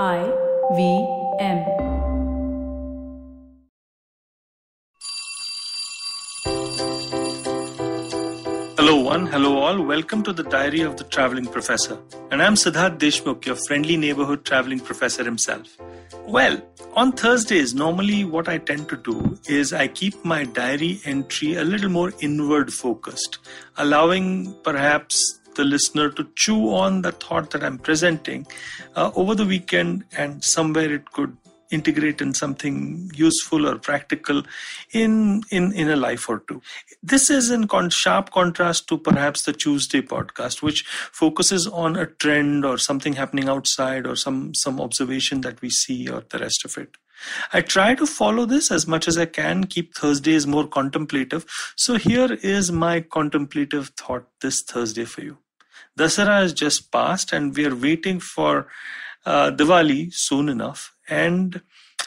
I V M. Hello, one. Hello, all. Welcome to the Diary of the Traveling Professor. And I'm Siddharth Deshmukh, your friendly neighborhood traveling professor himself. Well, on Thursdays, normally what I tend to do is I keep my diary entry a little more inward focused, allowing perhaps the listener to chew on the thought that I'm presenting uh, over the weekend, and somewhere it could integrate in something useful or practical in in in a life or two this is in con- sharp contrast to perhaps the tuesday podcast which focuses on a trend or something happening outside or some some observation that we see or the rest of it I try to follow this as much as I can, keep Thursdays more contemplative. So here is my contemplative thought this Thursday for you. Dasara has just passed, and we are waiting for uh, Diwali soon enough. And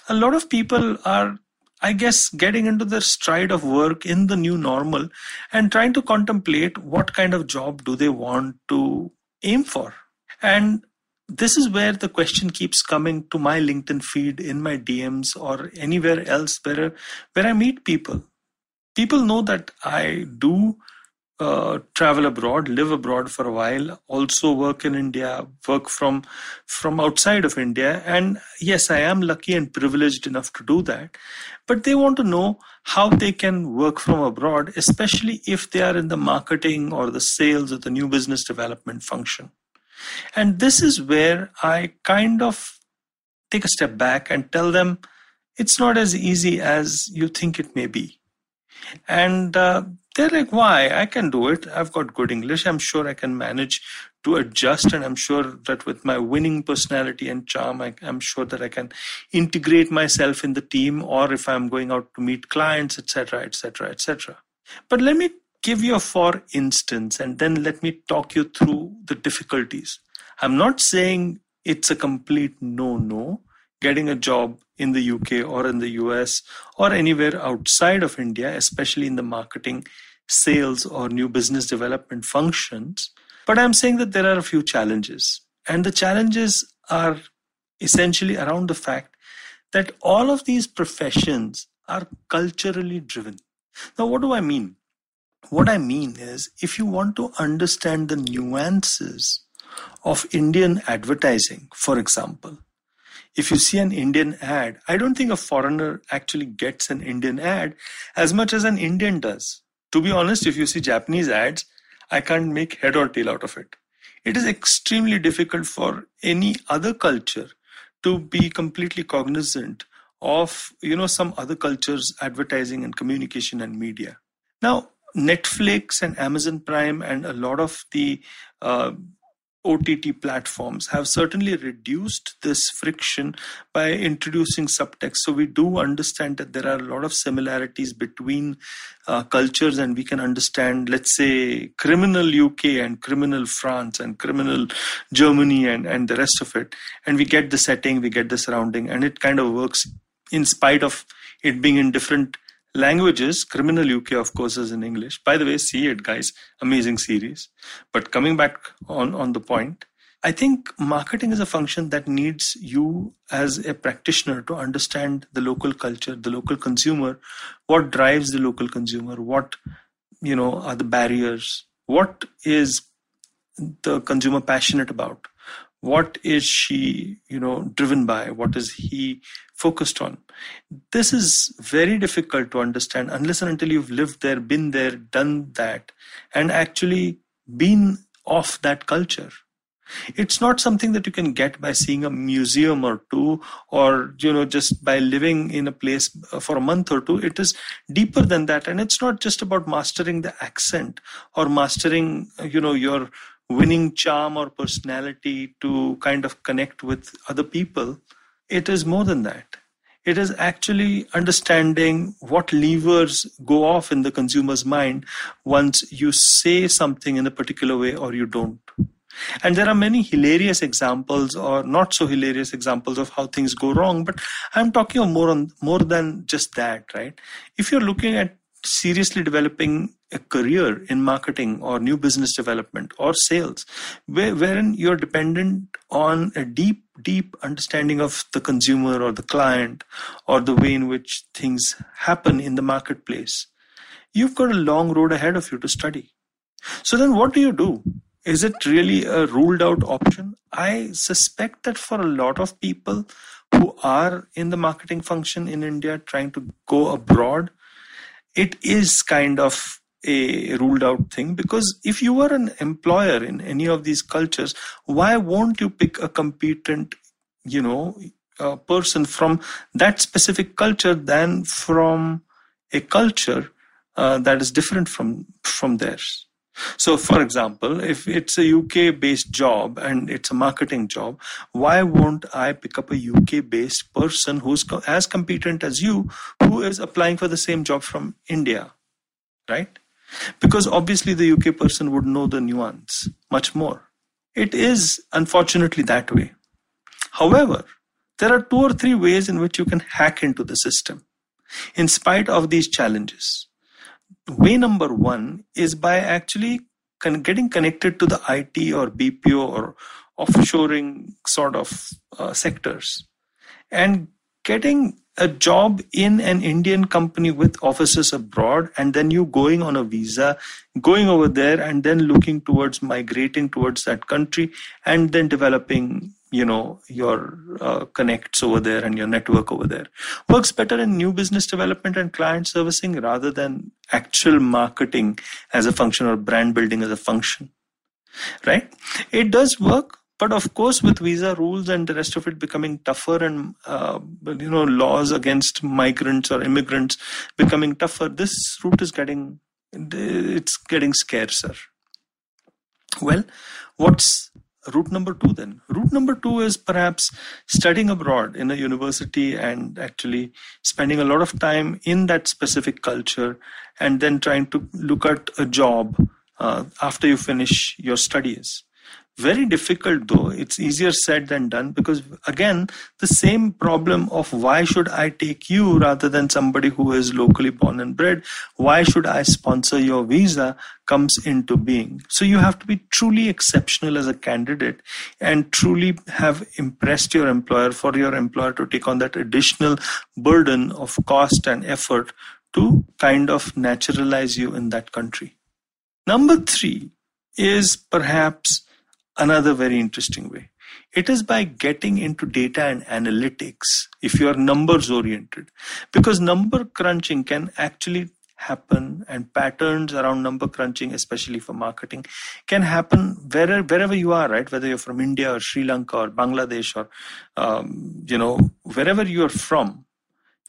a lot of people are, I guess, getting into their stride of work in the new normal and trying to contemplate what kind of job do they want to aim for. And this is where the question keeps coming to my LinkedIn feed, in my DMs, or anywhere else where, where I meet people. People know that I do uh, travel abroad, live abroad for a while, also work in India, work from from outside of India, and yes, I am lucky and privileged enough to do that. But they want to know how they can work from abroad, especially if they are in the marketing or the sales or the new business development function. And this is where I kind of take a step back and tell them it's not as easy as you think it may be. And uh, they're like, why? I can do it. I've got good English. I'm sure I can manage to adjust. And I'm sure that with my winning personality and charm, I, am sure that I can integrate myself in the team or if I'm going out to meet clients, etc., etc., etc. But let me give you a for instance and then let me talk you through the difficulties. I'm not saying it's a complete no no getting a job in the UK or in the US or anywhere outside of India, especially in the marketing, sales, or new business development functions. But I'm saying that there are a few challenges. And the challenges are essentially around the fact that all of these professions are culturally driven. Now, what do I mean? What I mean is, if you want to understand the nuances of Indian advertising, for example, if you see an Indian ad, I don't think a foreigner actually gets an Indian ad as much as an Indian does. To be honest, if you see Japanese ads, I can't make head or tail out of it. It is extremely difficult for any other culture to be completely cognizant of you know some other cultures advertising and communication and media now netflix and amazon prime and a lot of the uh, OTT platforms have certainly reduced this friction by introducing subtext. So we do understand that there are a lot of similarities between uh, cultures, and we can understand, let's say, criminal UK and criminal France and criminal Germany and, and the rest of it. And we get the setting, we get the surrounding, and it kind of works in spite of it being in different languages criminal uk of course is in english. By the way see it guys. Amazing series. But coming back on on the point i think marketing is a function that needs you as a practitioner to understand the local culture the local consumer what drives the local consumer what you know are the barriers what is the consumer passionate about what is she you know driven by? What is he focused on? This is very difficult to understand unless and until you've lived there been there done that and actually been of that culture. It's not something that you can get by seeing a museum or two or you know just by living in a place uh, for a month or two. It is deeper than that and it's not just about mastering the accent or mastering uh, you know your winning charm or personality to kind of connect with other people. It is more than that. It is actually understanding what levers go off in the consumer's mind once you say something in a particular way or you don't. And there are many hilarious examples or not so hilarious examples of how things go wrong, but I'm talking more on more than just that, right? If you're looking at seriously developing a career in marketing or new business development or sales, where, wherein you're dependent on a deep, deep understanding of the consumer or the client or the way in which things happen in the marketplace, you've got a long road ahead of you to study. So then what do you do? Is it really a ruled out option? I suspect that for a lot of people who are in the marketing function in India trying to go abroad, it is kind of a ruled out thing because if you are an employer in any of these cultures why won't you pick a competent you know person from that specific culture than from a culture uh, that is different from from theirs so, for example, if it's a UK based job and it's a marketing job, why won't I pick up a UK based person who's co- as competent as you who is applying for the same job from India? Right? Because obviously the UK person would know the nuance much more. It is unfortunately that way. However, there are two or three ways in which you can hack into the system in spite of these challenges way number one is by actually con- getting connected to the IT or BPO or offshoring sort of uh, sectors and getting a job in an Indian company with offices abroad, and then you going on a visa, going over there, and then looking towards migrating towards that country, and then developing you know your uh, connects over there and your network over there. Works better in new business development and client servicing rather than actual marketing as a function or brand building as a function. Right? It does work but of course with visa rules and the rest of it becoming tougher and uh, you know laws against migrants or immigrants becoming tougher this route is getting it's getting scarcer well what's route number two then? Route number two is perhaps studying abroad in a university and actually spending a lot of time in that specific culture and then trying to look at a job uh, after you finish your studies very difficult though. It's easier said than done because again the same problem of why should i take you rather than somebody who is locally born and bred? Why should i sponsor your visa comes into being. So you have to be truly exceptional as a candidate and truly have impressed your employer for your employer to take on that additional burden of cost and effort to kind of naturalize you in that country. Number 3 is perhaps another very interesting way. It is by getting into data and analytics if you are numbers oriented, because number crunching can actually happen and patterns around number crunching especially for marketing can happen wherever, wherever you are right whether you're from india or sri lanka or bangladesh or um, you know wherever you're from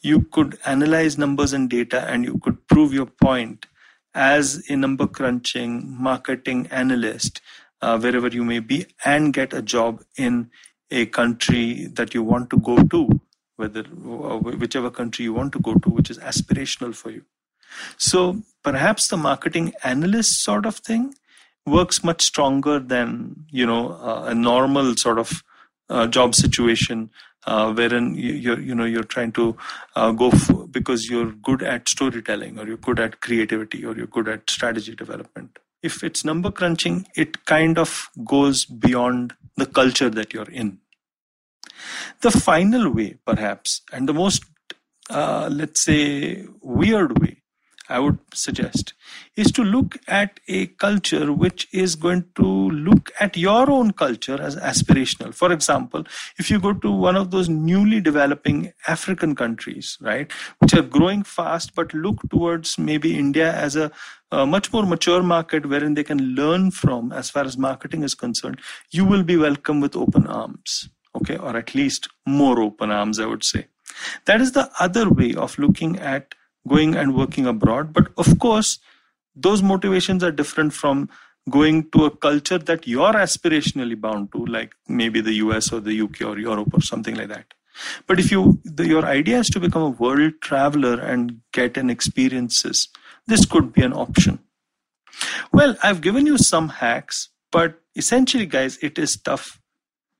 you could analyze numbers and data and you could prove your point as a number crunching marketing analyst uh, wherever you may be and get a job in a country that you want to go to whether uh, whichever country you want to go to which is aspirational for you. So perhaps the marketing analyst sort of thing works much stronger than you know uh, a normal sort of uh, job situation uh, wherein you, are you know you're trying to uh, go for, because you're good at storytelling or you're good at creativity or you're good at strategy development if it's number crunching, it kind of goes beyond the culture that you're in. The final way, perhaps, and the most, uh, let's say, weird way I would suggest is to look at a culture which is going to look at your own culture as aspirational. For example, if you go to one of those newly developing African countries, right, which are growing fast but look towards maybe India as a, a much more mature market wherein they can learn from as far as marketing is concerned, you will be welcome with open arms, okay, or at least more open arms, I would say. That is the other way of looking at going and working abroad. But of course, those motivations are different from going to a culture that you're aspirationally bound to, like maybe the US or the UK or Europe or something like that. But if you the, your idea is to become a world traveler and get an experiences, this could be an option. Well, I've given you some hacks, but essentially, guys, it is tough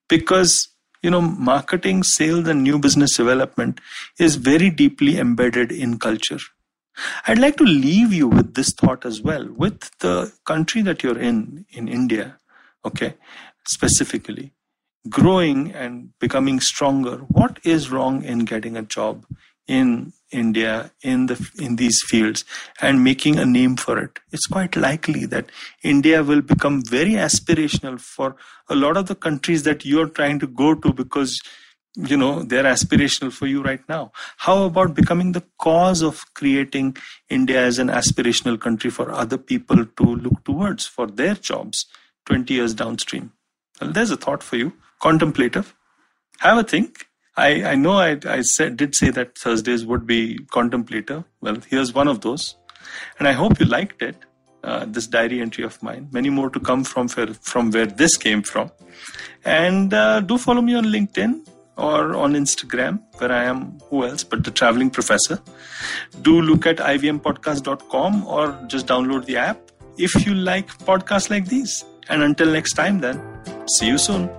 because you know marketing sales and new business development is very deeply embedded in culture I'd like to leave you with this thought as well with the country that you're in, in India, okay, specifically, growing and becoming stronger. What is wrong in getting a job in India in the in these fields and making a name for it. It's quite likely that India will become very aspirational for a lot of the countries that you're trying to go to because you know they're aspirational for you right now. How about becoming the cause of creating india as an aspirational country for other people to look towards for their jobs 20 years downstream? Well there's a thought for you. Contemplative. Have a think i i know i, I said did say that thursdays would be contemplative well here's one of those and i hope you liked it uh, this diary entry of mine many more to come from from where this came from and uh, do follow me on linkedin or on Instagram, where I am who else but the traveling professor. Do look at ivmpodcast.com or just download the app if you like podcasts like these. And until next time, then, see you soon.